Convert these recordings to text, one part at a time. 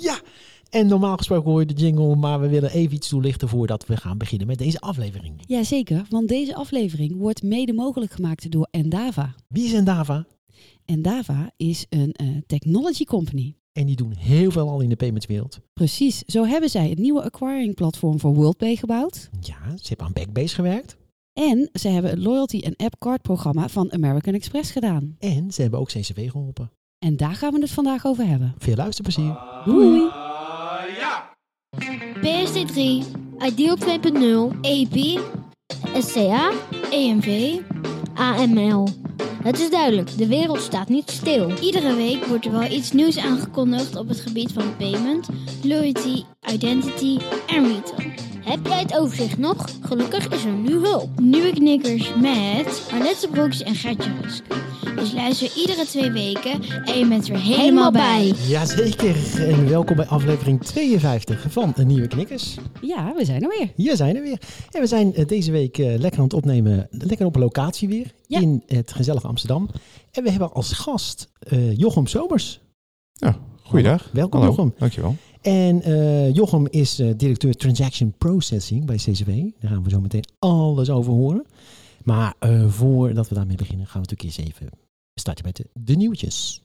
Ja, en normaal gesproken hoor je de jingle, maar we willen even iets toelichten voordat we gaan beginnen met deze aflevering. Jazeker, want deze aflevering wordt mede mogelijk gemaakt door Endava. Wie is Endava? Endava is een eh, technology company. En die doen heel veel al in de paymentswereld. Precies, zo hebben zij het nieuwe acquiring platform voor WorldPay gebouwd. Ja, ze hebben aan Backbase gewerkt. En ze hebben het loyalty en app card programma van American Express gedaan. En ze hebben ook CCW geholpen. En daar gaan we het vandaag over hebben. Veel luisterplezier. Doei! PSD3, Ideal 2.0, EP, SCA, EMV, AML. Het is duidelijk, de wereld staat niet stil. Iedere week wordt er wel iets nieuws aangekondigd op het gebied van payment, loyalty, identity en retail. Heb jij het overzicht nog? Gelukkig is er nu hulp. Nieuwe knikkers met Arlette Broeks en Gertje Rusk. Dus luister iedere twee weken en je bent er helemaal bij. Jazeker. En welkom bij aflevering 52 van een Nieuwe Knikkers. Ja, we zijn er weer. Hier zijn we weer. En we zijn eh, deze week eh, lekker aan het opnemen. Lekker op een locatie weer. Ja. In het gezellige Amsterdam. En we hebben als gast eh, Jochem Somers. Ja, goeiedag. Welkom Hallo, Jochem. dankjewel. En eh, Jochem is eh, directeur Transaction Processing bij CCW. Daar gaan we zo meteen alles over horen. Maar eh, voordat we daarmee beginnen, gaan we natuurlijk eerst even starten met de, de nieuwtjes.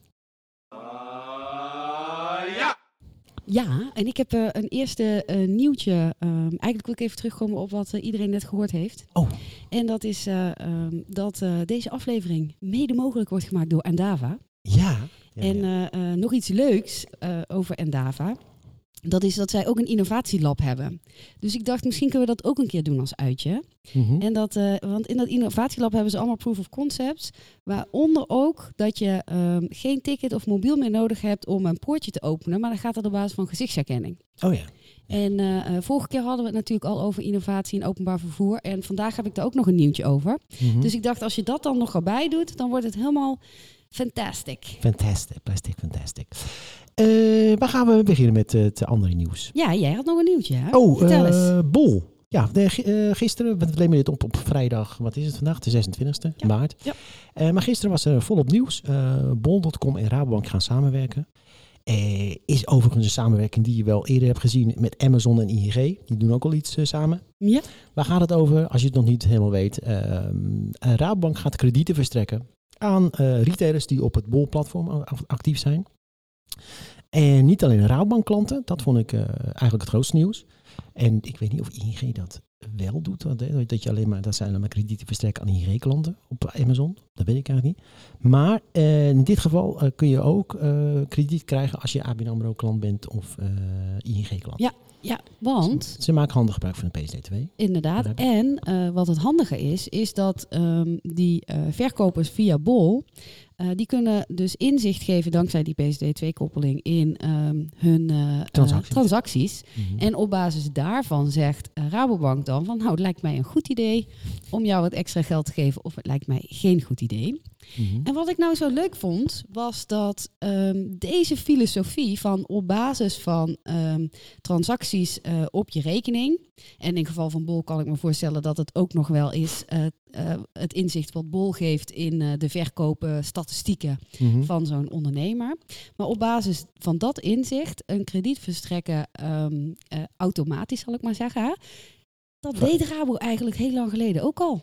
Ja, en ik heb een eerste nieuwtje. Ehm, eigenlijk wil ik even terugkomen op wat iedereen net gehoord heeft. Oh. En dat is eh, ehm, dat deze aflevering mede mogelijk wordt gemaakt door Endava. Ja. ja, en ja. nog iets leuks over Endava. Dat is dat zij ook een innovatielab hebben. Dus ik dacht, misschien kunnen we dat ook een keer doen als uitje. Mhm. En dat, eh, want in dat innovatielab hebben ze allemaal proof of concepts. Waaronder ook dat je ehm, geen ticket of mobiel meer nodig hebt om een poortje te openen. Maar dan gaat dat op basis van gezichtsherkenning. Oh ja. En eh, eh, vorige keer hadden we het natuurlijk al over innovatie in openbaar vervoer. En vandaag heb ik daar ook nog een nieuwtje over. Mhm. Dus ik dacht, als je dat dan nog erbij doet, dan wordt het helemaal fantastic. Fantastic, plastic, fantastic. Eh, waar gaan we beginnen met eh, het andere nieuws? Ja, jij had nog een nieuwtje, hè? Oh, Vertel eh, eens. Bol. Ja, de, gi- gisteren, we nemen dit op op vrijdag, wat is het vandaag? De 26e Ja, maart. ja. Maar gisteren was er volop nieuws. Bol.com en Rabobank gaan samenwerken. Is overigens een samenwerking die je wel eerder hebt gezien met Amazon en ING. Die doen ook al iets samen. Ja, Waar gaat het over? Als je het nog niet helemaal weet. Ehm, eh, Rabobank gaat kredieten verstrekken aan retailers die op het Bol-platform actief zijn. En niet alleen Rabobank klanten, dat vond ik eh, eigenlijk het grootste nieuws. En ik weet niet of ING dat wel doet, dat je alleen maar, dat zijn alleen maar kredieten verstrekken aan ING-klanten op Amazon. Dat weet ik eigenlijk niet. Maar eh, in dit geval eh, kun je ook krediet krijgen als je ABN AMRO klant bent of eh, ING-klant. Ja. ja, want Ze maken handig gebruik van een PSD2. Inderdaad. En wat het handige is, is dat ehm, die verkopers via Bol, eh, die kunnen dus inzicht geven dankzij die PSD2-koppeling in ehm, hun eh, eh, Transacties. Mhm. En op basis daarvan zegt Rabobank dan van, nou, het lijkt mij een goed idee om jou wat extra geld te geven, of het lijkt mij geen goed idee. Mhm. En wat ik nou zo leuk vond, was dat ehm, deze filosofie van op basis van ehm, transacties op je rekening. En in geval van Bol kan ik me voorstellen dat het ook nog wel is eh, het inzicht wat Bol geeft in eh, de verkopen statistieken Mhm. van zo'n ondernemer. Maar op basis van dat inzicht een krediet verstrekken ehm, eh, automatisch, zal ik maar zeggen. Hè? Dat deed Rabo eigenlijk heel lang geleden ook al.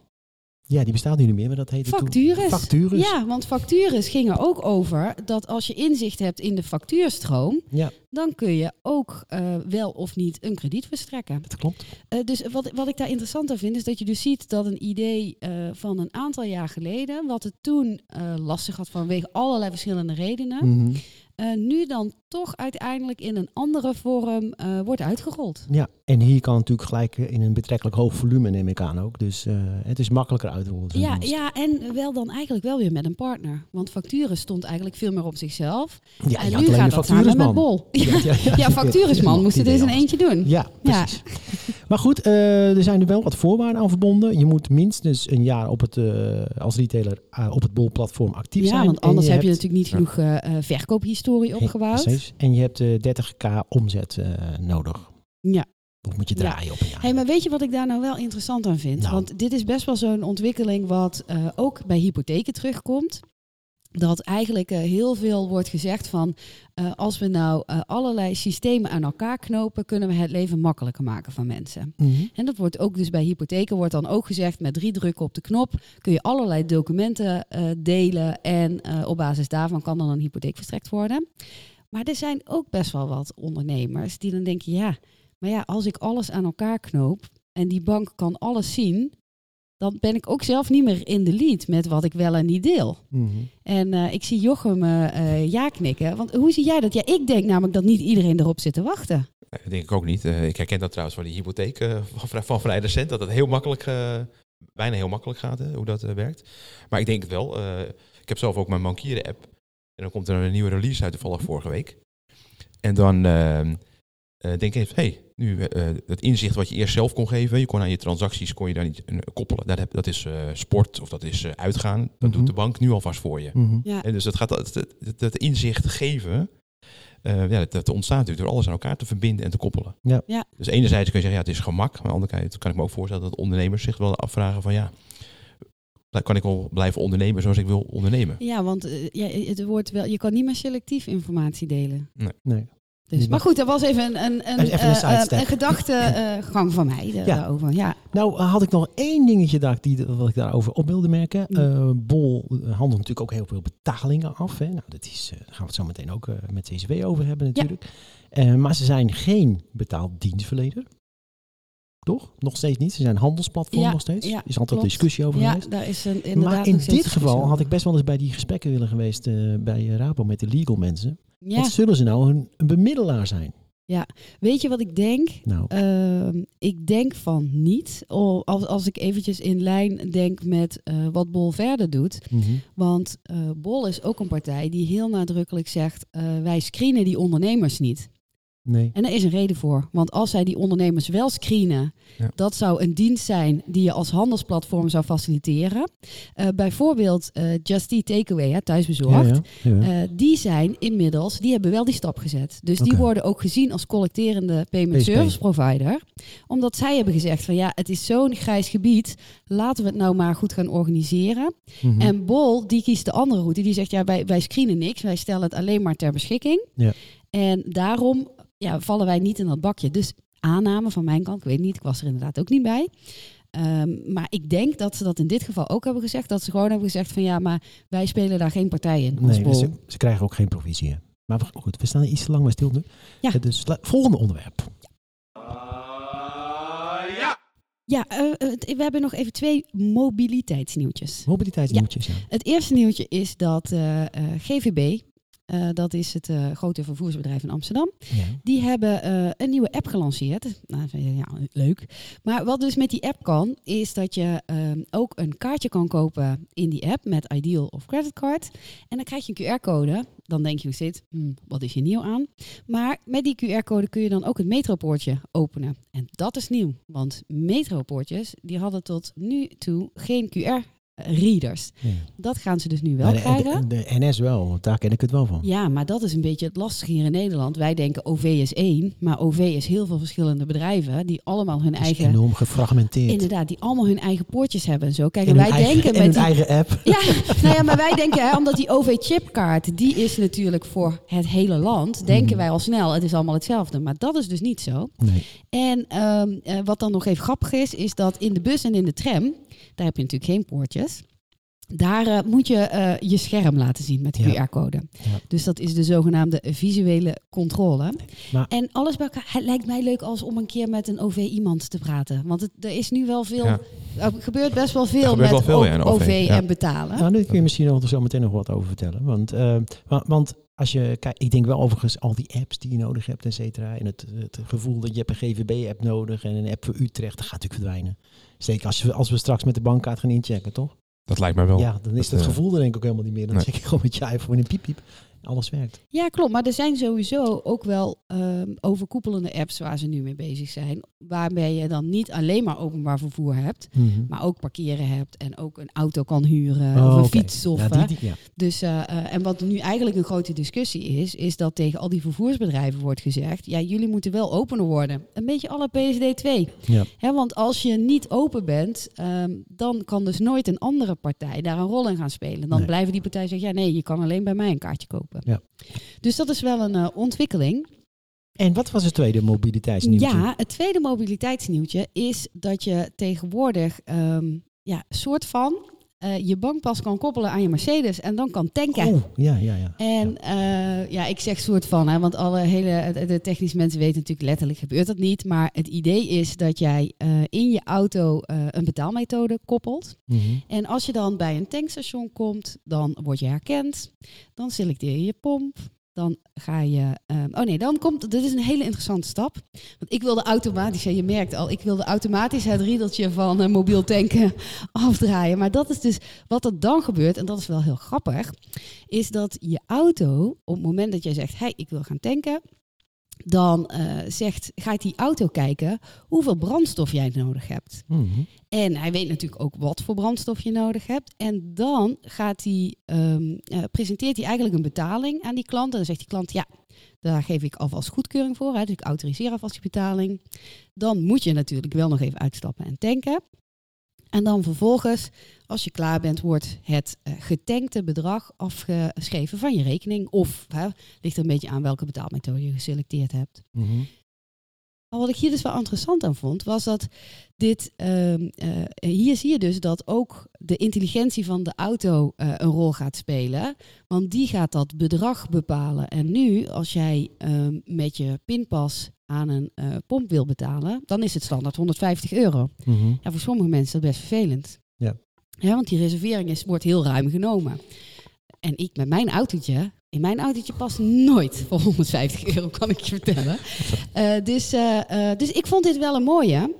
Ja, die bestaat nu niet meer, maar dat heette toen- Factures. Factures. Ja, want factures gingen ook over dat als je inzicht hebt in de factuurstroom, Ja, dan kun je ook eh, wel of niet een krediet verstrekken. dat klopt. Eh, dus wat, wat ik daar interessant aan vind, is dat je dus ziet dat een idee eh, van een aantal jaar geleden, wat het toen lastig had vanwege allerlei verschillende redenen, Mhm. Eh, nu dan toch uiteindelijk in een andere vorm eh, wordt uitgerold. Ja, en hier kan natuurlijk gelijk eh, in een betrekkelijk hoog volume, neem ik aan ook. Dus het is makkelijker uitrollen. Ja, ja, en wel dan eigenlijk wel weer met een partner. Want facturen stond eigenlijk veel meer op zichzelf. ja en nu gaat dat samen met. Bol. Ja, ja, ja. Ja, facturesman moest het eens in anders. eentje doen. Ja, precies. Maar goed, er zijn er wel wat voorwaarden aan verbonden. Je moet minstens een jaar op het, als retailer op het Bol-platform actief Ja, zijn. want En anders heb je natuurlijk niet genoeg verkoophistorie Nee, opgebouwd. Precies. En je hebt eh 30k omzet eh, nodig. Ja. Of moet je Ja. draaien op een jaar. Hey, maar weet je wat ik daar nou wel interessant aan vind? Nou. Want dit is best wel zo'n ontwikkeling wat eh, ook bij hypotheken terugkomt. Dat eigenlijk eh, heel veel wordt gezegd van eh, als we nou eh, allerlei systemen aan elkaar knopen, kunnen we het leven makkelijker maken van mensen. Mhm. En dat wordt ook dus bij hypotheken wordt dan ook gezegd met drie drukken op de knop kun je allerlei documenten delen en op basis daarvan kan dan een hypotheek verstrekt worden. Maar er zijn ook best wel wat ondernemers die dan denken ja, maar ja, als ik alles aan elkaar knoop en die bank kan alles zien, dan ben ik ook zelf niet meer in de lead met wat ik wel en niet deel. Mhm. En eh, ik zie Jochem eh, ja knikken. Want hoe zie jij dat? Ja, ik denk namelijk dat niet iedereen erop zit te wachten. Nee, dat denk ik ook niet. Eh, ik herken dat trouwens van die hypotheek van, vrij- van vrij recent. Dat het heel makkelijk, bijna heel makkelijk gaat, hè, hoe dat werkt. Maar ik denk het wel. eh, ik heb zelf ook mijn bankieren app. En dan komt er een nieuwe release uit toevallig vorige week. En dan eh, denk even, hey, nu eh, het inzicht wat je eerst zelf kon geven. Je kon aan je transacties kon je daar niet eh, koppelen. Dat, heb, dat is eh, sport of dat is eh, uitgaan. Dat Mhm. doet de bank nu alvast voor je. Mhm. Ja, En dus dat gaat dat, dat, inzicht geven. eh, ja, dat, dat ontstaat natuurlijk door alles aan elkaar te verbinden en te koppelen. Ja. Ja. Dus enerzijds kun je zeggen, ja, het is gemak. Maar aan de andere kant kan ik me ook voorstellen dat ondernemers zich wel afvragen van ja, kan ik wel blijven ondernemen zoals ik wil ondernemen? ja want ja, het wordt wel, je kan niet meer selectief informatie delen. Nee. Dus, maar goed, dat was even een, een, een, Even een eh, eh, een gedachtegang van mij Ja. daarover. Ja. Nou, eh, had ik nog één dingetje daar, die, wat ik daarover op wilde merken. Mm. Bol handelt natuurlijk ook heel veel betalingen af. Hè. Nou, dat is, daar gaan we het zo meteen ook met CCW over hebben natuurlijk. Maar ze zijn geen betaald dienstverlener. Toch? Nog steeds niet. Ze zijn handelsplatform Ja, nog steeds. ja, Er is altijd klopt. discussie over ja, geweest. daar is een, inderdaad Maar in dit geval had ik best wel eens bij die gesprekken willen geweest bij Rabo met de legal mensen. Ja, Wat zullen ze nou een, een bemiddelaar zijn? weet je wat ik denk? Nou, Ehm, ik denk van niet. Als, als ik eventjes in lijn denk met eh, wat Bol verder doet. mhm. Want eh, Bol is ook een partij die heel nadrukkelijk zegt: eh, wij screenen die ondernemers niet. Nee. En daar is een reden voor. Want als zij die ondernemers wel screenen, Ja. dat zou een dienst zijn die je als handelsplatform zou faciliteren. Eh, bijvoorbeeld eh Just Eat Takeaway, hè, thuisbezorgd. Ja, ja. Ja. Eh, die zijn inmiddels, die hebben wel die stap gezet. Dus die worden ook gezien als collecterende payment PSP. service provider. Omdat zij hebben gezegd van ja, het is zo'n grijs gebied. Laten we het nou maar goed gaan organiseren. Mhm. En Bol, die kiest de andere route. Die zegt ja, wij, wij screenen niks. Wij stellen het alleen maar ter beschikking. Ja. En daarom ja, vallen wij niet in dat bakje. Dus aanname van mijn kant, ik weet niet, ik was er inderdaad ook niet bij. Ehm, maar ik denk dat ze dat in dit geval ook hebben gezegd. Dat ze gewoon hebben gezegd van ja, maar wij spelen daar geen partij in. Nee, Bol. ze, ze krijgen ook geen provisie. hè. Maar we- goed, we staan iets te lang bij stil nu. Ja. Eh, Dus volgende onderwerp. Ja, eh, het- we hebben nog even twee mobiliteitsnieuwtjes. Mobiliteitsnieuwtjes. Ja. Het eerste nieuwtje is dat eh, eh, GVB, eh, dat is het eh, grote vervoersbedrijf in Amsterdam, Ja. die hebben eh, een nieuwe app gelanceerd. Nou, ja, leuk. Maar wat dus met die app kan, is dat je ook een kaartje kan kopen in die app met Ideal of Creditcard. En dan krijg je een QR-code. Dan denk je nog steeds, hmm, wat is hier nieuw aan? Maar met die QR-code kun je dan ook het metropoortje openen. En dat is nieuw, want metropoortjes die hadden tot nu toe geen QR-readers. Ja. Dat gaan ze dus nu wel de, krijgen. de, de NS wel, want daar ken ik het wel van. Ja, maar dat is een beetje het lastige hier in Nederland. Wij denken OV is één, maar OV is heel veel verschillende bedrijven die allemaal hun eigen, enorm gefragmenteerd. inderdaad, die allemaal hun eigen poortjes hebben en zo. Kijk, En wij eigen, denken en met hun die, eigen app. ja, nou ja, maar wij denken, hè, omdat die OV-chipkaart, die is natuurlijk voor het hele land, denken Mhm. wij al snel, het is allemaal hetzelfde. Maar dat is dus niet zo. Nee. En ehm, eh, wat dan nog even grappig is, is dat in de bus en in de tram, daar heb je natuurlijk geen poortjes. Daar eh, moet je eh, je scherm laten zien met Ja. QR-code. Ja. Dus dat is de zogenaamde visuele controle. Maar- en alles bij elkaar, het lijkt mij leuk als om een keer met een OV iemand te praten. Want het, er is nu wel veel, Ja. er gebeurt best wel veel met wel veel, OV, en betalen. Nou, daar kun je misschien nog zo meteen nog wat over vertellen. Want, eh, wa- want als je kijkt, ik denk wel overigens al die apps die je nodig hebt, et cetera. En het, het gevoel dat je hebt een GVB-app nodig en een app voor Utrecht, dat gaat natuurlijk verdwijnen. Zeker als we, als we straks met de bankkaart gaan inchecken, toch? Dat lijkt mij wel. Ja, dan is Dat, het eh, gevoel er denk ik ook helemaal niet meer. Dan nee. check je gewoon met je iPhone in piep piep. Alles werkt. Ja, klopt. Maar er zijn sowieso ook wel ehm, overkoepelende apps waar ze nu mee bezig zijn. Waarbij je dan niet alleen maar openbaar vervoer hebt, maar ook parkeren hebt en ook een auto kan huren Oh, of een fiets. Of, Ja, hè. die, die, ja. Dus, eh, eh, en wat nu eigenlijk een grote discussie is, is dat tegen al die vervoersbedrijven wordt gezegd, ja, jullie moeten wel opener worden. Een beetje alle PSD 2. Ja. Hè, want als je niet open bent, ehm, dan kan dus nooit een andere partij daar een rol in gaan spelen. Dan Nee. blijven die partijen zeggen, ja nee, je kan alleen bij mij een kaartje kopen. Ja. Dus dat is wel een eh, ontwikkeling. En wat was het tweede mobiliteitsnieuwtje? Ja, het tweede mobiliteitsnieuwtje is dat je tegenwoordig ehm, ja, soort van eh, je bankpas kan koppelen aan je Mercedes en dan kan tanken. Oh, ja, ja, ja. En eh, ja, ik zeg soort van, hè, want alle hele de- technische mensen weten natuurlijk letterlijk gebeurt dat niet. Maar het idee is dat jij eh, in je auto eh, een betaalmethode koppelt. Mhm. En als je dan bij een tankstation komt, dan word je herkend. Dan selecteer je je pomp. Dan ga je. ehm, oh nee, dan komt. Dit is een hele interessante stap. Want ik wilde automatisch, je merkt al, ik wilde automatisch het riedeltje van eh, mobiel tanken afdraaien. Maar dat is dus wat er dan gebeurt, en dat is wel heel grappig, is dat je auto, op het moment dat jij zegt, hey, ik wil gaan tanken, dan eh, zegt, gaat die auto kijken hoeveel brandstof jij nodig hebt. Mhm. En hij weet natuurlijk ook wat voor brandstof je nodig hebt. En dan gaat hij, ehm, eh, presenteert hij eigenlijk een betaling aan die klant. En dan zegt die klant, ja, daar geef ik alvast goedkeuring voor. Hè, dus ik autoriseer alvast die betaling. Dan moet je natuurlijk wel nog even uitstappen en tanken. En dan vervolgens, als je klaar bent, wordt het eh, getankte bedrag afgeschreven van je rekening. Of hè, ligt er een beetje aan welke betaalmethode je geselecteerd hebt. Mhm. Maar wat ik hier dus wel interessant aan vond, was dat dit, ehm, eh, hier zie je dus dat ook de intelligentie van de auto eh, een rol gaat spelen. Want die gaat dat bedrag bepalen. En nu, als jij ehm, met je pinpas aan een pomp wil betalen, dan is het standaard 150 euro. Ja, voor sommige mensen is dat best vervelend. Ja. Ja, want die reservering is, wordt heel ruim genomen. En ik met mijn autootje, in mijn autootje past nooit voor 150 euro, kan ik je vertellen. Eh, dus, eh, eh, dus ik vond dit wel een mooie.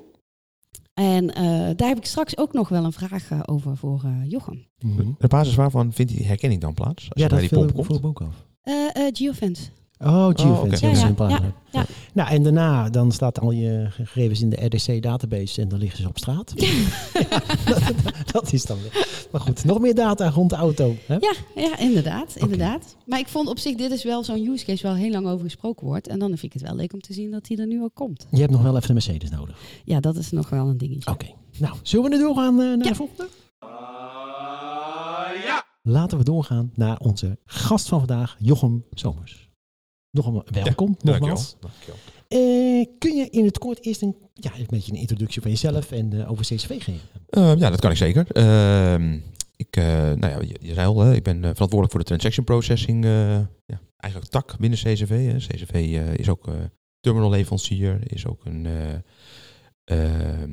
En eh, daar heb ik straks ook nog wel een vraag over voor eh, Jochem. Mhm. De basis waarvan vindt die herkenning dan plaats? Als Ja, je bij die ik komt? vroeg ook af. Eh eh Geofence. Oh, oké. dat Ja, is ja, ja, ja. Nou, en daarna dan staat al je gegevens in de RDC-database en dan liggen ze op straat. dat, dat is dan weer. Maar goed, nog meer data rond de auto. Hè? Ja, ja inderdaad, inderdaad. Maar ik vond op zich, dit is wel zo'n use case waar heel lang over gesproken wordt. En dan vind ik het wel leuk om te zien dat die er nu ook komt. Je hebt nog wel even een Mercedes nodig. Ja, dat is nog wel een dingetje. Oké. Nou, zullen we er doorgaan eh, naar Ja. de volgende? Laten we doorgaan naar onze gast van vandaag, Jochem Somers. Jochem, welkom nogmaals. Dankjewel. Dankjewel. Eh, kun je in het kort eerst een, ja, een beetje een introductie van jezelf en eh, over CCV geven? Eh, ja, dat kan ik zeker. Ehm, ik, nou ja, je, je zei al, hè, ik ben verantwoordelijk voor de transaction processing. ja, eigenlijk tak binnen CCV. Hè. CCV is ook eh terminalleverancier, is ook een, eh, ehm,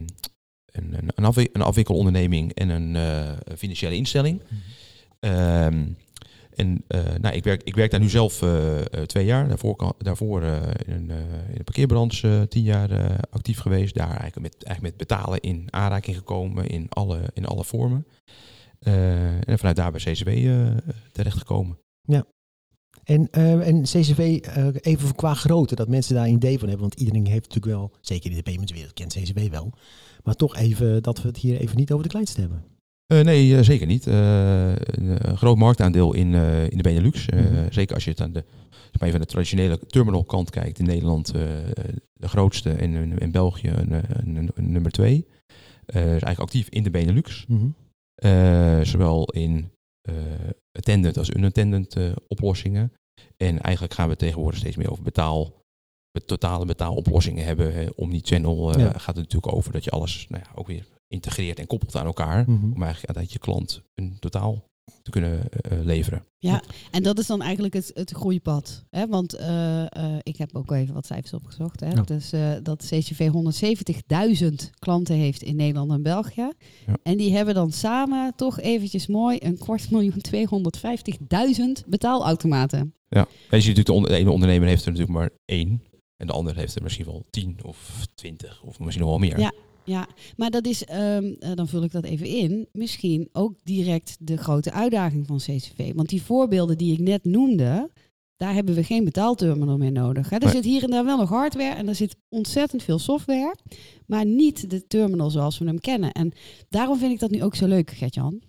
een, een, een, afwi- een afwikkelonderneming en een financiële instelling. Ehm, en eh, nou, ik, werk, ik werk daar nu zelf eh, eh, twee jaar. Daarvoor, daarvoor in, een, in de parkeerbranche tien jaar actief geweest. Daar eigenlijk met, eigenlijk met betalen in aanraking gekomen in alle, in alle vormen. En vanuit daar bij CCW eh terechtgekomen. En, eh, en CCV, eh, even qua grootte, dat mensen daar een idee van hebben. Want iedereen heeft natuurlijk wel, zeker in de paymentswereld kent CCV wel. Maar toch even dat we het hier even niet over de kleinste hebben. Eh, nee, eh, zeker niet. Eh, een, groot marktaandeel in, in de Benelux. Mhm. Zeker als je het aan de, zeg maar even de traditionele terminalkant kijkt. In Nederland de grootste en in, in België een, nummer twee. Is eigenlijk actief in de Benelux. Eh, zowel in eh, attendant als unattendant eh, oplossingen. En eigenlijk gaan we tegenwoordig steeds meer over betaal, totale betaaloplossingen hebben. Hè. Omnichannel eh Ja. gaat het natuurlijk over dat je alles nou ja, ook weer integreert en koppelt aan elkaar. Mhm. Om eigenlijk uit je klant een totaal te kunnen eh, leveren. En dat is dan eigenlijk het, het groeipad. Hè? Want eh, eh, ik heb ook even wat cijfers opgezocht. Hè? Ja. Dus eh, dat CCV 170.000 klanten heeft in Nederland en België. Ja. En die hebben dan samen toch eventjes mooi een kwart miljoen 250.000 betaalautomaten. Ja. En je ziet natuurlijk, de, onder- de ene ondernemer heeft er natuurlijk maar één. En de ander heeft er misschien wel tien of twintig of misschien nog wel meer. Ja. Ja, maar dat is, ehm, eh, dan vul ik dat even in, misschien ook direct de grote uitdaging van CCV. Want die voorbeelden die ik net noemde, daar hebben we geen betaalterminal meer nodig. Hè. Er Nee. zit hier en daar wel nog hardware en er zit ontzettend veel software, maar niet de terminal zoals we hem kennen. En daarom vind ik dat nu ook zo leuk, Gertjan.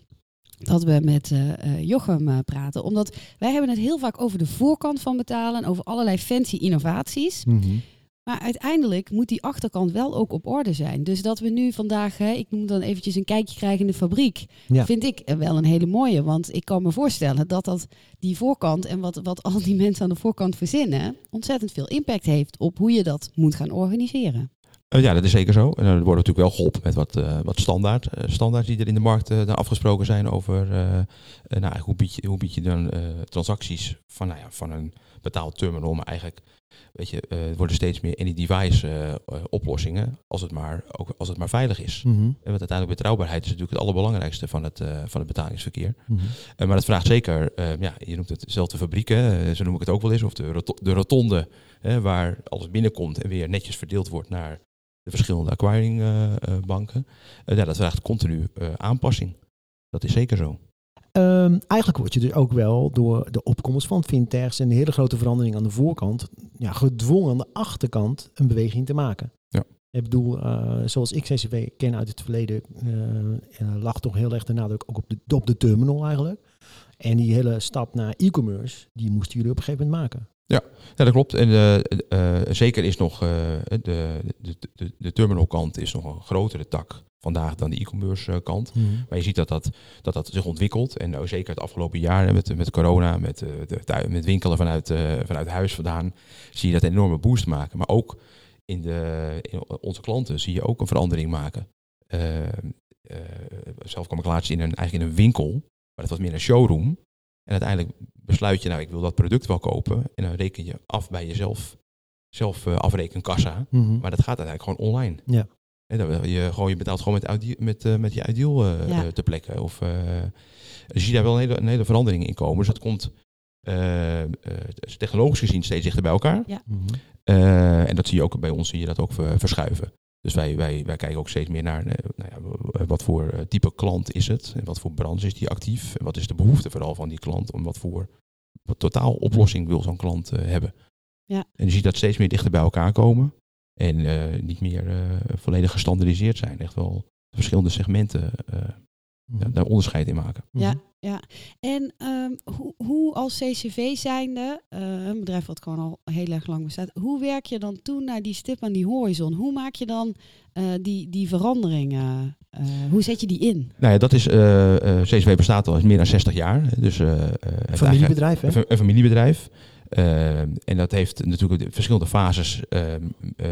Dat we met eh, eh, Jochem praten. Omdat wij hebben het heel vaak over de voorkant van betalen. en Over allerlei fancy innovaties. Mhm. Maar uiteindelijk moet die achterkant wel ook op orde zijn. Dus dat we nu vandaag, hè, ik noem dan eventjes een kijkje krijgen in de fabriek, Ja. vind ik wel een hele mooie. Want ik kan me voorstellen dat dat die voorkant en wat, wat al die mensen aan de voorkant verzinnen, ontzettend veel impact heeft op hoe je dat moet gaan organiseren. Eh, ja, dat is zeker zo. En er wordt natuurlijk wel geholpen met wat, eh, wat standaard, standaards die er in de markt dan afgesproken zijn over nou, hoe, bied je, hoe bied je dan transacties van, nou ja, van een betaald terminal, maar eigenlijk weet je, eh, worden steeds meer any-device eh, eh, oplossingen als het, maar, ook als het maar veilig is. Mhm. En want uiteindelijk betrouwbaarheid is natuurlijk het allerbelangrijkste van het, van het betalingsverkeer. Eh, maar dat vraagt zeker, ja, je noemt het zelf de fabrieken, zo noem ik het ook wel eens, of de, roto- de rotonde, waar alles binnenkomt en weer netjes verdeeld wordt naar de verschillende acquiringbanken. ja, dat vraagt continu aanpassing. Dat is zeker zo. Ehm, eigenlijk word je dus ook wel door de opkomst van fintechs en de hele grote verandering aan de voorkant, ja, gedwongen aan de achterkant een beweging te maken. Ja. Ik bedoel, eh, zoals ik CCV ken uit het verleden, eh, lag toch heel erg de nadruk ook op de, op de terminal eigenlijk. En die hele stap naar e-commerce, die moesten jullie op een gegeven moment maken. Ja, dat klopt. En eh, zeker is nog de, de, de, de terminalkant is nog een grotere tak vandaag dan de e-commerce eh, kant. Maar je ziet dat dat, dat, dat zich ontwikkelt. En nou, zeker het afgelopen jaar met, met corona, met, eh, de, met winkelen vanuit, eh, vanuit huis vandaan, zie je dat een enorme boost maken. Maar ook in, de, in onze klanten zie je ook een verandering maken. Eh, eh, zelf kwam ik laatst in een, eigenlijk in een winkel, maar dat was meer een showroom. En uiteindelijk besluit je, nou ik wil dat product wel kopen. En dan reken je af bij jezelf, zelf afrekenkassa. Mhm. Maar dat gaat uiteindelijk gewoon online. Ja. Je, gewoon, je betaalt gewoon met, met, eh, met je ideal eh Ja. eh, ter plekke. Of, dus je ziet daar wel een hele, een hele verandering in komen. Dus dat komt eh, eh, dus technologisch gezien steeds dichter bij elkaar. Mhm. Eh, en dat zie je ook bij ons, zie je dat ook ver- verschuiven. Dus wij, wij, wij kijken ook steeds meer naar nou ja, wat voor eh, type klant is het. En wat voor branche is die actief. En wat is de behoefte vooral van die klant. Om wat voor wat totaal oplossing wil zo'n klant eh, hebben. Ja. En je ziet dat steeds meer dichter bij elkaar komen. En eh, niet meer eh, volledig gestandardiseerd zijn. Echt wel verschillende segmenten eh, Mhm. daar onderscheid in maken. Mhm. Ja, ja. En ehm, hoe, hoe als CCV zijnde, eh, een bedrijf wat gewoon al heel erg lang bestaat, hoe werk je dan toe naar die stip aan die horizon? Hoe maak je dan eh, die, die veranderingen? eh, hoe zet je die in? Nou ja, dat is, eh, eh, CCW bestaat al meer dan 60 jaar. Dus, eh, eh, Familiebedrijf, hè? Een familiebedrijf. Eh, en dat heeft natuurlijk de verschillende fases eh, eh,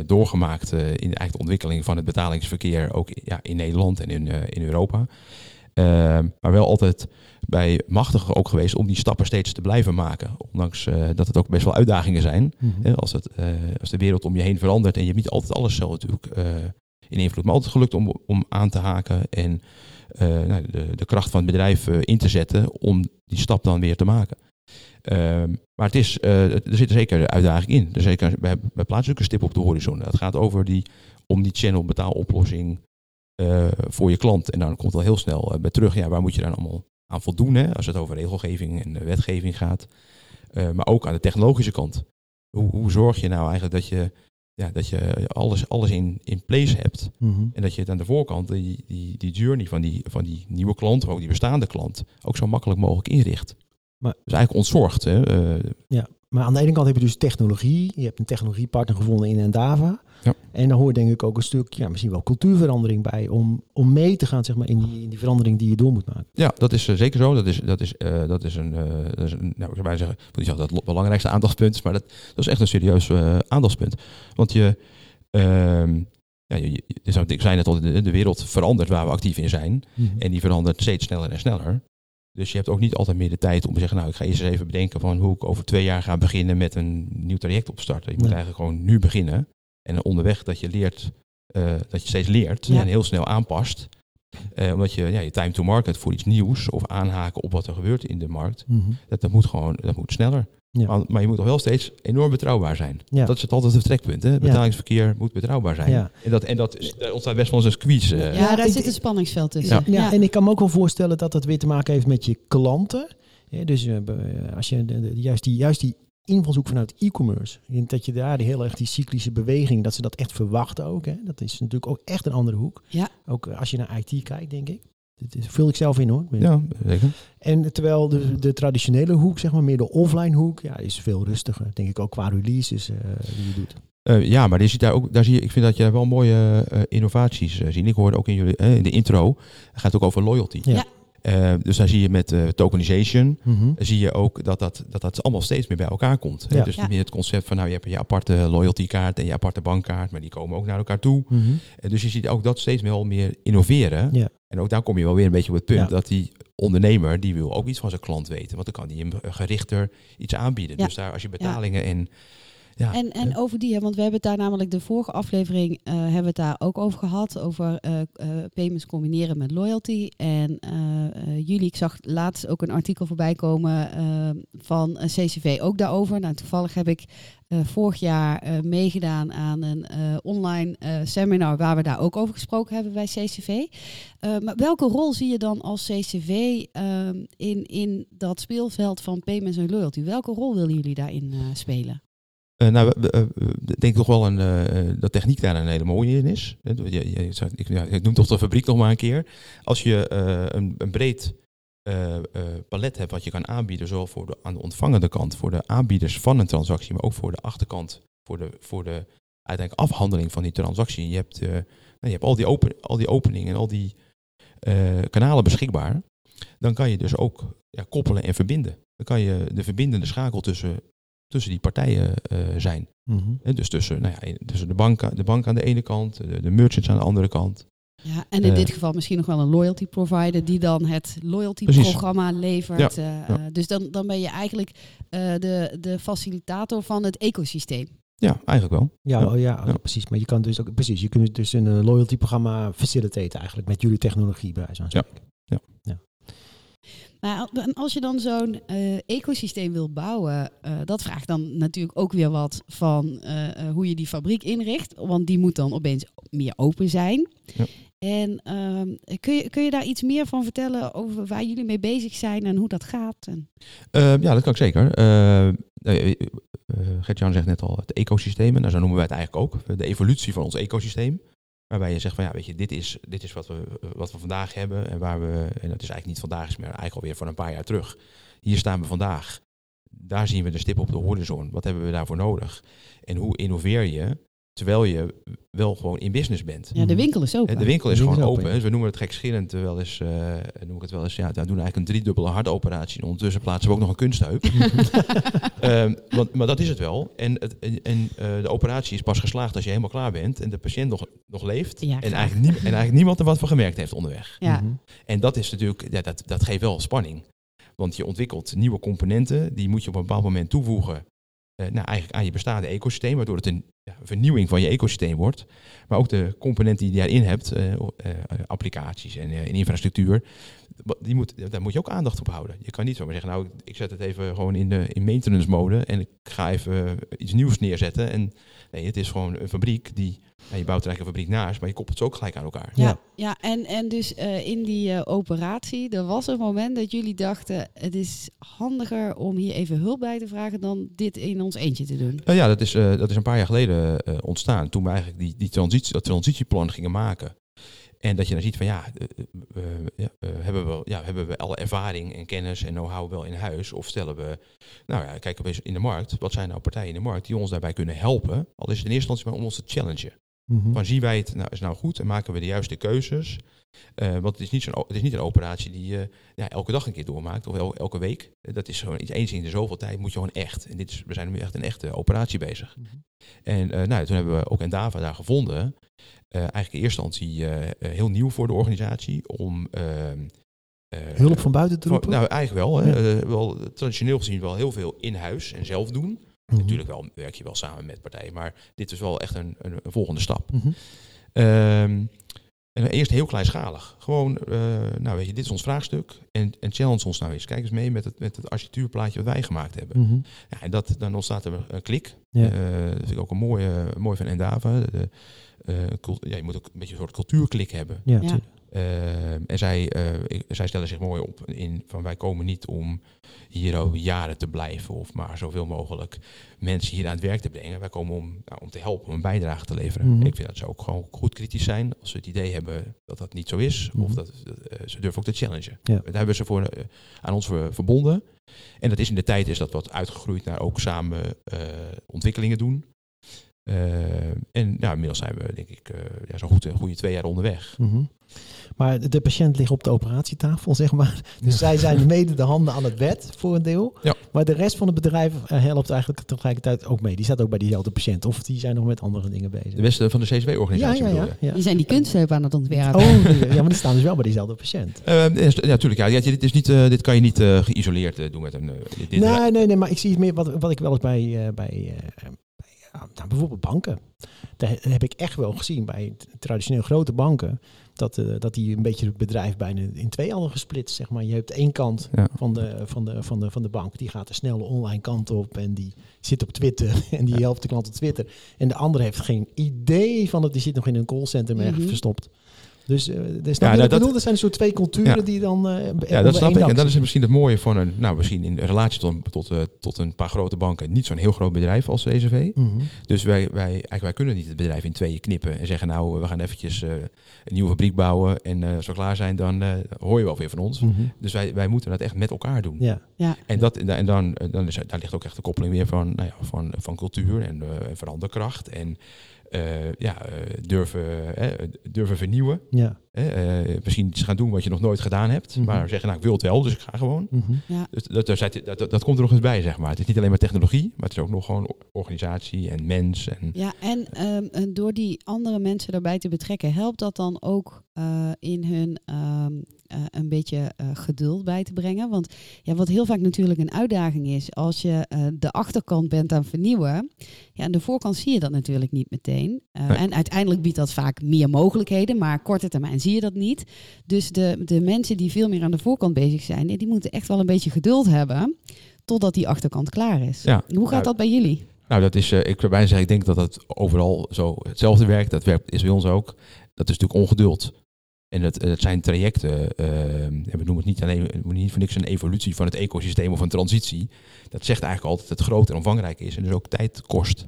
doorgemaakt eh, in eigenlijk de ontwikkeling van het betalingsverkeer, ook ja, in Nederland en in, eh, in Europa. Eh, maar wel altijd bij machtig ook geweest om die stappen steeds te blijven maken. Ondanks dat het ook best wel uitdagingen zijn. Mhm. Als, het, als de wereld om je heen verandert en je hebt niet altijd alles zelf natuurlijk in invloed. Maar altijd gelukt om, om aan te haken en nou, de, de kracht van het bedrijf in te zetten om die stap dan weer te maken. Ehm, maar het is, eh, er zit zeker een uitdaging in. Er zeker, wij, wij plaatsen ook een stip op de horizon. Het gaat over die omni-channel betaaloplossing eh, voor je klant. En dan komt al heel snel eh, bij terug, ja, waar moet je dan allemaal aan voldoen? Hè? Als het over regelgeving en wetgeving gaat. Maar ook aan de technologische kant. Hoe, hoe zorg je nou eigenlijk dat je, ja, dat je alles, alles in, in place hebt? Mhm. En dat je het aan de voorkant, die, die, die journey van die, van die nieuwe klant, of ook die bestaande klant, ook zo makkelijk mogelijk inricht. Maar- dus eigenlijk ontzorgd. Hè? eh, Maar aan de ene kant heb je dus technologie. Je hebt een technologiepartner gevonden in Endava. Ja. En dan hoort denk ik ook een stuk, ja, misschien wel cultuurverandering bij. Om, om mee te gaan zeg maar, in, die, in die verandering die je door moet maken. Ja, dat is eh, zeker zo. Dat is, dat is, eh, dat is een, dat is een nou, ik zou bijna zeggen, ik dat het belangrijkste aandachtspunt, maar dat, dat is echt een serieus aandachtspunt. Want je, ehm, ja, je, je- ik zei net al, de, de wereld verandert waar we actief in zijn. En die verandert steeds sneller en sneller. Dus je hebt ook niet altijd meer de tijd om te zeggen, nou, ik ga eerst eens even bedenken van hoe ik over twee jaar ga beginnen met een nieuw traject opstarten. Je moet Ja. eigenlijk gewoon nu beginnen. En onderweg dat je leert, eh, dat je steeds leert Ja. en heel snel aanpast Eh, omdat je ja, je time to market voor iets nieuws of aanhaken op wat er gebeurt in de markt, Mhm. dat, dat moet gewoon dat moet sneller. Ja. Maar, maar je moet toch wel steeds enorm betrouwbaar zijn. Ja. Dat is het altijd het vertrekpunt. Hè? Betalingsverkeer moet betrouwbaar zijn. Ja. En, dat, en dat is, daar ontstaat best wel eens een squeeze. eh. Ja, daar ik- zit een spanningsveld tussen. Ja. Ja, en ik kan me ook wel voorstellen dat dat weer te maken heeft met je klanten. Ja, dus eh, be- als je de- de- juist, die, juist die invalshoek vanuit e-commerce, dat je daar heel erg die cyclische beweging, dat ze dat echt verwachten ook. Hè. Dat is natuurlijk ook echt een andere hoek. Ja. Ook eh, als je naar IT kijkt, denk ik. Vul ik zelf in hoor. Ja, zeker. En terwijl de, de traditionele hoek, zeg maar meer de offline hoek, ja, is veel rustiger. Denk ik ook qua releases eh, die je doet. Eh, ja, maar je ziet daar ook, daar zie je, ik vind dat je daar wel mooie eh, innovaties ziet. Ik hoorde ook in, jullie, in de intro, het gaat ook over loyalty. Ja. Ja. Eh, dus daar zie je met eh, tokenization, Mhm. zie je ook dat dat, dat dat allemaal steeds meer bij elkaar komt. hè. Dus Ja. meer het concept van nou je hebt je aparte loyaltykaart en je aparte bankkaart, maar die komen ook naar elkaar toe. Eh, dus je ziet ook dat steeds wel meer innoveren. Ja. En ook daar kom je wel weer een beetje op het punt Ja. dat die ondernemer die wil ook iets van zijn klant weten, want dan kan die hem gerichter iets aanbieden. Ja. Dus daar als je betalingen en ja, En, en over die, want we hebben het daar namelijk de vorige aflevering uh, hebben we het daar ook over gehad. Over uh, uh, payments combineren met loyalty. En jullie, ik zag laatst ook een artikel voorbij komen van CCV ook daarover. Nou, toevallig heb ik vorig jaar meegedaan aan een online seminar waar we daar ook over gesproken hebben bij CCV. maar welke rol zie je dan als CCV in, in dat speelveld van payments en loyalty? Welke rol willen jullie daarin spelen? Uh, nou, uh, ik denk toch wel een, uh, dat techniek daar een hele mooie in is. Je, ik, ja, noem toch de fabriek nog maar een keer. Als je een, een, breed palet hebt wat je kan aanbieden, zowel voor de, aan de ontvangende kant, voor de aanbieders van een transactie, maar ook voor de achterkant, voor de, voor de uiteindelijk afhandeling van die transactie. Je hebt, nou, je hebt al, die open, al die openingen en al die kanalen beschikbaar. Dan kan je dus ook ja, koppelen en verbinden. Dan kan je de verbindende schakel tussen tussen die partijen uh, zijn. Mm -hmm. En dus tussen, nou ja, tussen de bank, de bank aan de ene kant, de, de merchants aan de andere kant. Ja, en in uh, dit geval misschien nog wel een loyalty provider die dan het loyalty precies. programma levert. Ja, uh, ja. Dus dan, dan ben je eigenlijk de, de facilitator van het ecosysteem. Ja, eigenlijk wel. Ja, ja. Oh, ja, ja, precies. Maar je kan dus ook precies, je kunt dus een loyalty programma faciliteren eigenlijk met jullie technologie bij zo'n ja. ja. ja. Maar als je dan zo'n uh, ecosysteem wil bouwen, uh, dat vraagt dan natuurlijk ook weer wat van uh, hoe je die fabriek inricht. Want die moet dan opeens meer open zijn. Ja. En kun, je, kun je daar iets meer van vertellen over waar jullie mee bezig zijn en hoe dat gaat? En... ja, dat kan ik zeker. Gert-Jan zegt net al, het ecosysteem, en zo noemen wij het eigenlijk ook. De evolutie van ons ecosysteem. Waarbij je zegt van ja, weet je, dit is, dit is wat, we, wat we vandaag hebben. En waar we, en dat is eigenlijk niet vandaag, is maar eigenlijk alweer van een paar jaar terug. Hier staan we vandaag. Daar zien we de stip op de horizon. Wat hebben we daarvoor nodig? En hoe innoveer je terwijl je wel gewoon in business bent? Ja, de winkel is open. De winkel is de gewoon open. open. Dus we noemen het gekschillend wel eens, uh, noem ik het wel eens, ja, we doen eigenlijk een driedubbele hartoperatie. En ondertussen plaatsen we ook nog een kunstheup. um, want, maar dat is het wel. En, het, en, en uh, de operatie is pas geslaagd als je helemaal klaar bent en de patiënt nog, nog leeft. Ja, en, eigenlijk nie, en eigenlijk niemand er wat van gemerkt heeft onderweg. Ja. Mm -hmm. En dat is natuurlijk, ja, dat, dat geeft wel spanning. Want je ontwikkelt nieuwe componenten, die moet je op een bepaald moment toevoegen nou, eigenlijk aan je bestaande ecosysteem, waardoor het een ja, vernieuwing van je ecosysteem wordt. Maar ook de componenten die je daarin hebt, uh, uh, applicaties en infrastructuur, die moet, daar moet je ook aandacht op houden. Je kan niet zomaar zeggen, nou, ik zet het even gewoon in, de, in maintenance mode en ik ga even iets nieuws neerzetten. En nee, het is gewoon een fabriek die, nou, je bouwt er eigenlijk een fabriek naast, maar je koppelt ze ook gelijk aan elkaar. Ja, ja en, en dus in die operatie, er was een moment dat jullie dachten, het is handiger om hier even hulp bij te vragen dan dit in ons eentje te doen. ja, dat is, dat is een paar jaar geleden uh, ontstaan. Toen we eigenlijk die, die transitie, dat transitieplan gingen maken. En dat je dan ziet van ja, uh, ja hebben, we, ja, hebben we alle ervaring en kennis en know-how wel in huis? Of stellen we, nou ja, kijken we in de markt. Wat zijn nou partijen in de markt die ons daarbij kunnen helpen? Al is het in eerste instantie maar om ons te challengen. Mm -hmm. Van zien wij het nou, is nou goed en maken we de juiste keuzes? Uh, want het is, niet het is niet een operatie die je ja, elke dag een keer doormaakt of el, elke week. Dat is gewoon iets eens in de zoveel tijd moet je gewoon echt. En dit is, we zijn nu echt een echte operatie bezig. Mm -hmm. En uh, nou, toen hebben we ook Endava daar gevonden. Uh, eigenlijk in eerste instantie heel nieuw voor de organisatie om ehm, hulp van buiten te roepen. nou, eigenlijk wel, hè. Ja. wel. Traditioneel gezien wel heel veel in huis en zelf doen. Mm -hmm. Natuurlijk wel, werk je wel samen met partijen, maar dit is wel echt een, een, een volgende stap. Mm -hmm. um, En eerst heel kleinschalig. Gewoon, eh, nou weet je, dit is ons vraagstuk. En, en challenge ons nou eens. Kijk eens mee met het, met het architectuurplaatje wat wij gemaakt hebben. Mhm. Ja, en dat, dan ontstaat er een klik. Ja. Eh, dat vind ik ook een mooie, mooi van Endava. De, eh, cult- ja, je moet ook een beetje een soort cultuurklik hebben. Ja, Ja. Tuurlijk. Eh, en zij, eh, zij stellen zich mooi op in van wij komen niet om hier over jaren te blijven of maar zoveel mogelijk mensen hier aan het werk te brengen. Wij komen om, nou, om te helpen, om een bijdrage te leveren. Mhm. Ik vind dat ze ook gewoon goed kritisch zijn als ze het idee hebben dat dat niet zo is. Of Mhm. dat, dat, eh, ze durven ook te challengen. Ja. Daar hebben ze voor, eh, aan ons ver- verbonden. En dat is in de tijd is dat wat uitgegroeid naar ook samen ontwikkelingen doen. Eh, en ja, inmiddels zijn we denk ik eh, ja, zo'n goed, een goede twee jaar onderweg. Mhm. Maar de patiënt ligt op de operatietafel, zeg maar. Dus zij zijn mede de handen aan het bed voor een deel. Ja. Maar de rest van het bedrijf eh, helpt eigenlijk tegelijkertijd ook mee. Die staat ook bij diezelfde patiënt. Of die zijn nog met andere dingen bezig. De beste van de CSW-organisatie ja, ja. je? ja. Die zijn die kunstheup aan het ontwerpen. Oh, ja, maar die staan dus wel bij diezelfde patiënt. Eh, is- ja, natuurlijk. Ja. Ja, dit, is niet, eh, dit kan je niet eh, geïsoleerd eh, doen met een... eh, dit, Nee, nee, nee, maar ik zie het meer wat, wat ik wel eens bij, eh, bij, ja, nou, bijvoorbeeld banken. Daar heb ik echt wel gezien bij traditioneel grote banken. Dat, eh, dat die een beetje het bedrijf bijna in twee hadden gesplitst. Zeg maar. Je hebt één kant Ja. van, de, van, de, van, de, van de bank. Die gaat de snelle online kant op. En die zit op Twitter. En die helpt de klant op Twitter. En de andere heeft geen idee van het. Die zit nog in een callcenter Mhm. verstopt. Dus dus Ja, ja, nou, dat- bedoel, er zijn een soort twee culturen Ja. die dan eh, ja, dat snap ik. En dat is misschien het mooie van een... Nou, misschien in relatie tot, tot, eh, tot een paar grote banken. Niet zo'n heel groot bedrijf als CSV. Mhm. Dus wij, wij, eigenlijk, wij kunnen niet het bedrijf in tweeën knippen. En zeggen, nou, we gaan eventjes eh, een nieuwe fabriek bouwen. En eh, als we klaar zijn, dan eh, hoor je wel weer van ons. Mhm. Dus wij, wij moeten dat echt met elkaar doen. Ja. En, dat, en dan, dan is, daar ligt ook echt de koppeling weer van, nou ja, van, van cultuur en veranderkracht. En eh, ja, eh, durven, eh, durven vernieuwen. Ja. hè. Eh, misschien iets gaan doen wat je nog nooit gedaan hebt. Mhm. Maar zeggen, nou ik wil het wel, dus ik ga gewoon. Mhm. Dus dat, dat, dat, dat, dat komt er nog eens bij, zeg maar. Het is niet alleen maar technologie, maar het is ook nog gewoon organisatie en mens. En, Ja, en, ehm, en door die andere mensen daarbij te betrekken, helpt dat dan ook eh, in hun ehm, eh, een beetje eh, geduld bij te brengen? Want ja, wat heel vaak natuurlijk een uitdaging is, als je eh, de achterkant bent aan vernieuwen, ja, aan de voorkant zie je dat natuurlijk niet meteen. Eh, Nee. En uiteindelijk biedt dat vaak meer mogelijkheden, maar korte termijn zie je dat niet. Dus de, de mensen die veel meer aan de voorkant bezig zijn, die moeten echt wel een beetje geduld hebben totdat die achterkant klaar is. Ja, Hoe gaat nou, dat bij jullie? Nou, dat is, eh, ik zou bijna zeggen, ik denk dat het overal zo hetzelfde werkt. Dat werkt, is bij ons ook. Dat is natuurlijk ongeduld. En dat, dat zijn trajecten, eh, en we noemen het niet alleen niet voor niks een evolutie van het ecosysteem of een transitie. Dat zegt eigenlijk altijd dat het groot en omvangrijk is en dus ook tijd kost.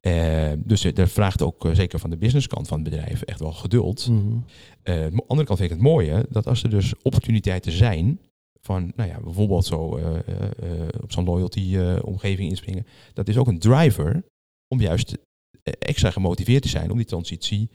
Eh, dus er- dat vraagt ook eh, zeker van de businesskant van het bedrijf echt wel geduld. Eh, aan de andere kant vind ik het mooie dat als er dus opportuniteiten zijn van, nou ja, bijvoorbeeld zo eh, eh, eh, op zo'n loyalty eh, omgeving inspringen, dat is ook een driver om juist eh, extra gemotiveerd te zijn om die transitie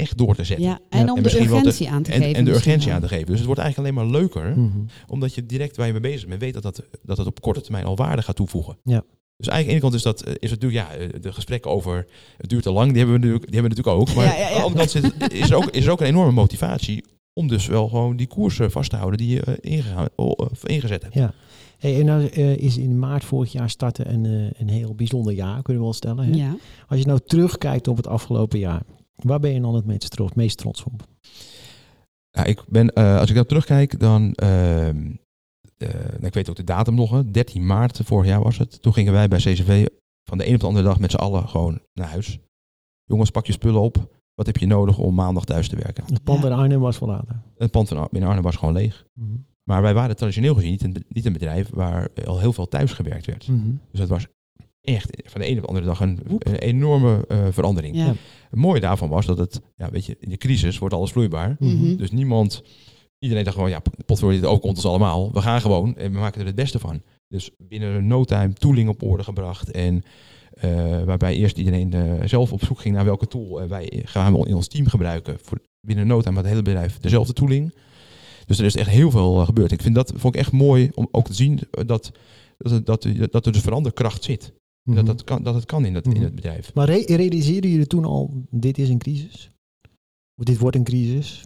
echt door te zetten. Ja, en Ja. om En de urgentie aan te En, geven. en de urgentie wel. aan te geven. Dus het wordt eigenlijk alleen maar leuker, Mhm. omdat je direct waar je mee bezig bent weet dat dat, dat het op korte termijn al waarde gaat toevoegen. Ja. Dus eigenlijk aan de ene kant is dat eh, is het natuurlijk, ja, eh, de gesprekken over het duurt te lang, die hebben we natuurlijk, die hebben we natuurlijk ook. Maar Ja, ja, ja. aan de andere kant zit, is, er ook, is er ook een enorme motivatie om dus wel gewoon die koersen vast te houden die je eh, ingegaan- eh, ingezet hebt. Ja. Hey, en nou eh, is in maart vorig jaar starten een, eh, een heel bijzonder jaar, kunnen we wel stellen. Hè? Ja. Als je nou terugkijkt op het afgelopen jaar, waar ben je dan het meest trots, meest trots op? Ja, ik ben, eh, als ik daar terugkijk, dan. ehm, eh, nou, ik weet ook de datum nog, hè, 13 maart vorig jaar was het. Toen gingen wij bij CCV van de een op de andere dag met z'n allen gewoon naar huis. Jongens, pak je spullen op. Wat heb je nodig om maandag thuis te werken? Het pand Ja. in Arnhem was verlaten. Het pand in Arnhem was gewoon leeg. Mhm. Maar wij waren traditioneel gezien niet een, niet een bedrijf waar al heel veel thuis gewerkt werd. Mhm. Dus dat was echt van de een op de andere dag een, een enorme eh, verandering. Ja. Het mooie daarvan was dat het, ja, weet je, in de crisis wordt alles vloeibaar. Mhm. Dus niemand, iedereen dacht gewoon, ja, potverdorie, dit overkomt ons allemaal. We gaan gewoon en we maken er het beste van. Dus binnen no time tooling op orde gebracht. En eh, waarbij eerst iedereen eh, zelf op zoek ging naar welke tool wij gaan we in ons team gebruiken. Voor binnen no time had het hele bedrijf dezelfde tooling. Dus er is echt heel veel gebeurd. Ik vind dat vond ik echt mooi om ook te zien dat, dat, er- dat, dat er dus veranderkracht zit. Mhm. Dat, dat, kan, dat het kan in het, in Mhm. het bedrijf. Maar re realiseerden jullie toen al, dit is een crisis? Of dit wordt een crisis?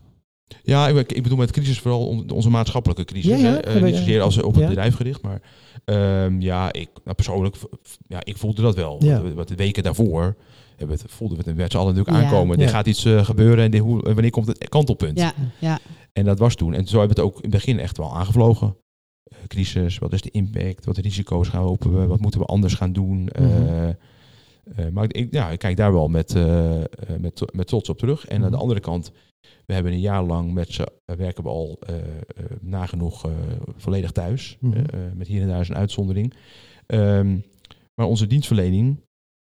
Ja, ik, ik bedoel met crisis vooral on- onze maatschappelijke crisis. Ja, ja, hè. Eh, ja, niet zozeer als op het Ja. bedrijf gericht, maar ehm, ja, ik nou, persoonlijk, ja, ik voelde dat wel. Ja. Wat, wat de weken daarvoor hebben we het, voelden we het met z'n allen natuurlijk Ja. aankomen. Ja. Er gaat iets eh, gebeuren en dit- hoe, wanneer komt het kantelpunt? Ja, ja. En dat was toen. En zo hebben we het ook in het begin echt wel aangevlogen. Eh, crisis, wat is de impact, wat de risico's gaan lopen, wat moeten we anders gaan doen. Eh, Mhm. eh, maar ik, ja, ik kijk daar wel met, eh, eh, met, met trots op terug. En aan de Mhm. andere kant, we hebben een jaar lang met ze eh, werken we al eh, eh, nagenoeg eh, volledig thuis. Mhm. Eh, eh, met hier en daar is een uitzondering. Ehm, maar onze dienstverlening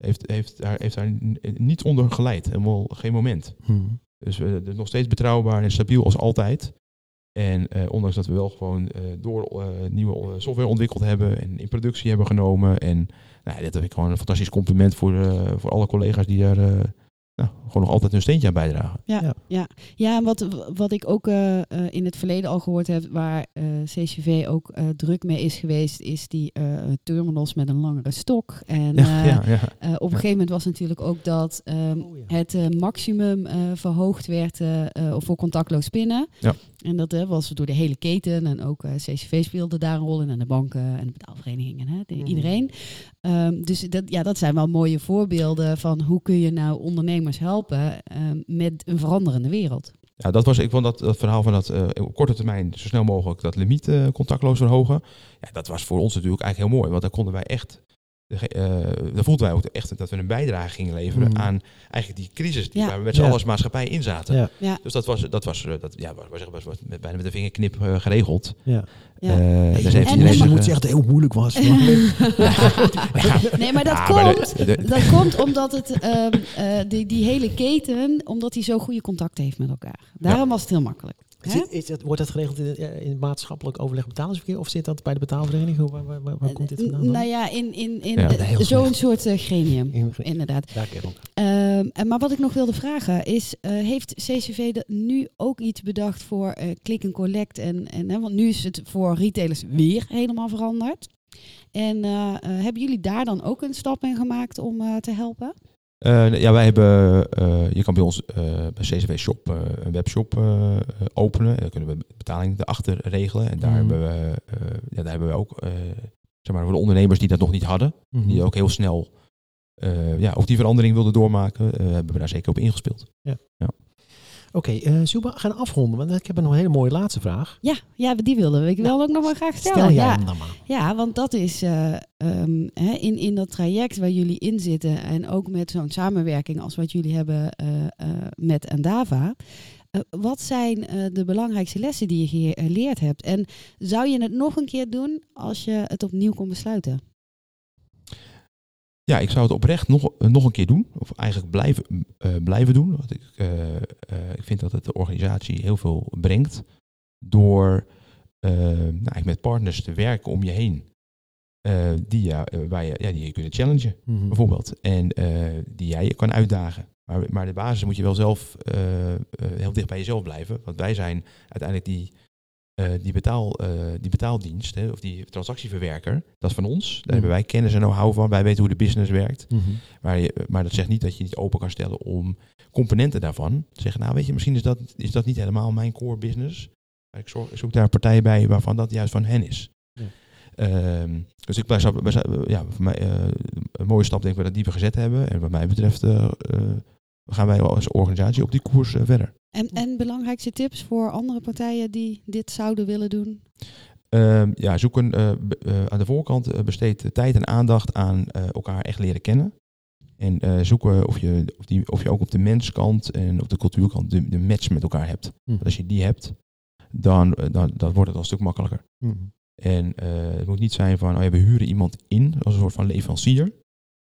heeft, heeft, daar, heeft daar niet onder geleid. Helemaal geen moment. Dus we is nog steeds betrouwbaar en stabiel als altijd. En eh, ondanks dat we wel gewoon eh, door eh, nieuwe software ontwikkeld hebben en in productie hebben genomen. En nou, ja, dit heb ik gewoon een fantastisch compliment voor, eh, voor alle collega's die daar eh, nou, gewoon nog altijd hun steentje aan bijdragen. Ja, Ja. ja. wat, wat ik ook eh, eh, in het verleden al gehoord heb, waar eh, CCV ook eh, druk mee is geweest, is die eh, terminals met een langere stok. En Ja, eh, ja, ja. eh, op een gegeven moment was natuurlijk ook dat ehm, Oh, ja. het eh, maximum eh, verhoogd werd voor contactloos pinnen. Ja. En dat eh, was door de hele keten. En ook eh, CCV speelde daar een rol in. En de banken en de betaalverenigingen. Hè, de- Mhm. Iedereen. Ehm, dus dat, ja, dat zijn wel mooie voorbeelden van hoe kun je nou ondernemers helpen ehm, met een veranderende wereld. Ja, dat was, ik vond dat, dat verhaal van dat eh, op korte termijn zo snel mogelijk dat limiet eh, contactloos verhogen. Ja, dat was voor ons natuurlijk eigenlijk heel mooi, want dan konden wij echt, de, eh dan voelden wij ook echt dat we een bijdrage gingen leveren Mhm. aan eigenlijk die crisis die Ja. waar we met z'n Ja. allen als maatschappij in zaten. Ja. Ja. Dus dat was, dat was, eh, dat, ja, was, was, was, was met- bijna met een vingerknip eh, geregeld. Ja. Ja. Eh, dus En- heeft en- iedereen je moet zeggen dat het heel moeilijk was. nee, maar dat ja, maar komt. de- de- Dat komt omdat het, ehm, eh, die, die hele keten, omdat hij zo goede contact heeft met elkaar. Daarom was het heel makkelijk. Zit- is wordt dat geregeld in, eh, in het maatschappelijk overleg betalingsverkeer? Of zit dat bij de betaalvereniging? Hoe- Waar, waar, waar, waar komt dit vandaan? dan? Nou ja, in, in, in Ja, eh, zo'n soort eh, gremium. In- Inderdaad. Daar. Ehm, en maar wat ik nog wilde vragen is, eh, heeft CCV nu ook iets bedacht voor eh click and collect? En, en, hè, want nu is het voor retailers weer helemaal veranderd. En eh, eh, hebben jullie daar dan ook een stap in gemaakt om eh, te helpen? Eh, ja, wij hebben, eh, je kan bij ons eh, bij CCW Shop een webshop openen. En dan kunnen we betaling erachter regelen. En daar, Mhm. hebben, we, ja, daar hebben we ook, zeg maar, voor de ondernemers die dat nog niet hadden, Mhm. die ook heel snel ja, ook die verandering wilden doormaken, hebben we daar zeker op ingespeeld. Oké, eh Zuba, gaan afronden. Want ik heb nog een hele mooie laatste vraag. Ja, ja die wilde ik wel Nou, ook nog wel graag stellen. Stel jij ja. hem dan maar. Ja, want dat is eh, ehm, hè, in, in dat traject waar jullie in zitten en ook met zo'n samenwerking als wat jullie hebben eh, eh, met Endava. eh, wat zijn eh, de belangrijkste lessen die je geleerd hebt? En zou je het nog een keer doen als je het opnieuw kon besluiten? Ja, ik zou het oprecht nog, eh, nog een keer doen. Of eigenlijk blijven, eh, blijven doen. Want ik, eh, ik vind dat het de organisatie heel veel brengt. Door nou, met partners te werken om je heen. die, ja, waar je, ja, die je kunnen challengen, Mhm. bijvoorbeeld. En die jij kan uitdagen. Maar, maar de basis moet je wel zelf heel dicht bij jezelf blijven. Want wij zijn uiteindelijk die, eh, die, betaal, eh, die betaaldienst, hè, of die transactieverwerker. Dat is van ons. Daar Mhm. hebben wij kennis en know-how van. Wij weten hoe de business werkt. Mhm. Maar, je, maar dat zegt niet dat je niet open kan stellen om componenten daarvan te zeggen, nou weet je, misschien is dat, is dat niet helemaal mijn core business. Maar ik zorg- zoek daar partijen bij waarvan dat juist van hen is. Ja. Ehm, dus ik blijf, ja, voor mij eh, een mooie stap denk ik dat die we gezet hebben. En wat mij betreft gaan wij als organisatie op die koers eh, verder. En, en belangrijkste tips voor andere partijen die dit zouden willen doen? Ehm, ja, zoek een, eh, eh, aan de voorkant besteed tijd en aandacht aan eh, elkaar echt leren kennen. En eh, zoeken of je, of, die, of je ook op de menskant en op de cultuurkant de, de match met elkaar hebt. Mhm. Want als je die hebt, dan, dan, dan wordt het al een stuk makkelijker. Mhm. En eh, het moet niet zijn van, oh ja, we huren iemand in als een soort van leverancier.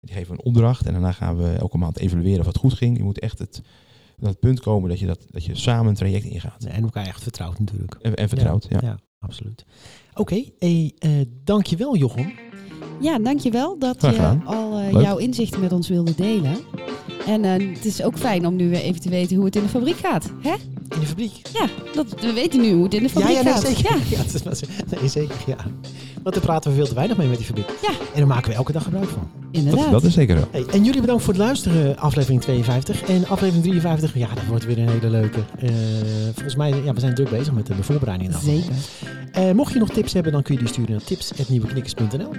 Die geven een opdracht en daarna gaan we elke maand evalueren of het goed ging. Je moet echt het, naar het punt komen dat je, dat, dat je samen een traject ingaat. En elkaar echt vertrouwd natuurlijk. En, en vertrouwd, ja. Ja, absoluut. Oké, hey, eh, dankjewel Jochem. Ja, dankjewel dat je al eh, jouw inzichten met ons wilde delen. En eh, het is ook fijn om nu weer even te weten hoe het in de fabriek gaat. Hè? In de fabriek. Ja, dat, we weten nu hoe het in de Ja, fabriek ja, nee, gaat. zeker. Ja, Ja, dat is nee, zeker, ja. Want daar praten we veel te weinig mee met die fabriek. Ja. En daar maken we elke dag gebruik van. inderdaad. Dat, dat is zeker zo. Hey, en jullie bedankt voor het luisteren, aflevering 52. En aflevering 53, ja, dat wordt weer een hele leuke. Eh, volgens mij, ja, we zijn druk bezig met de, de voorbereiding daarvan. Zeker. Eh, mocht je nog tips hebben, dan kun je die sturen naar tips.nieuweknikkers.nl.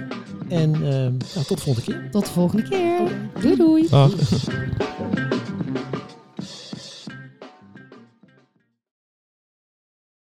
En eh, nou, tot de volgende keer. Tot de volgende keer. Doei doei.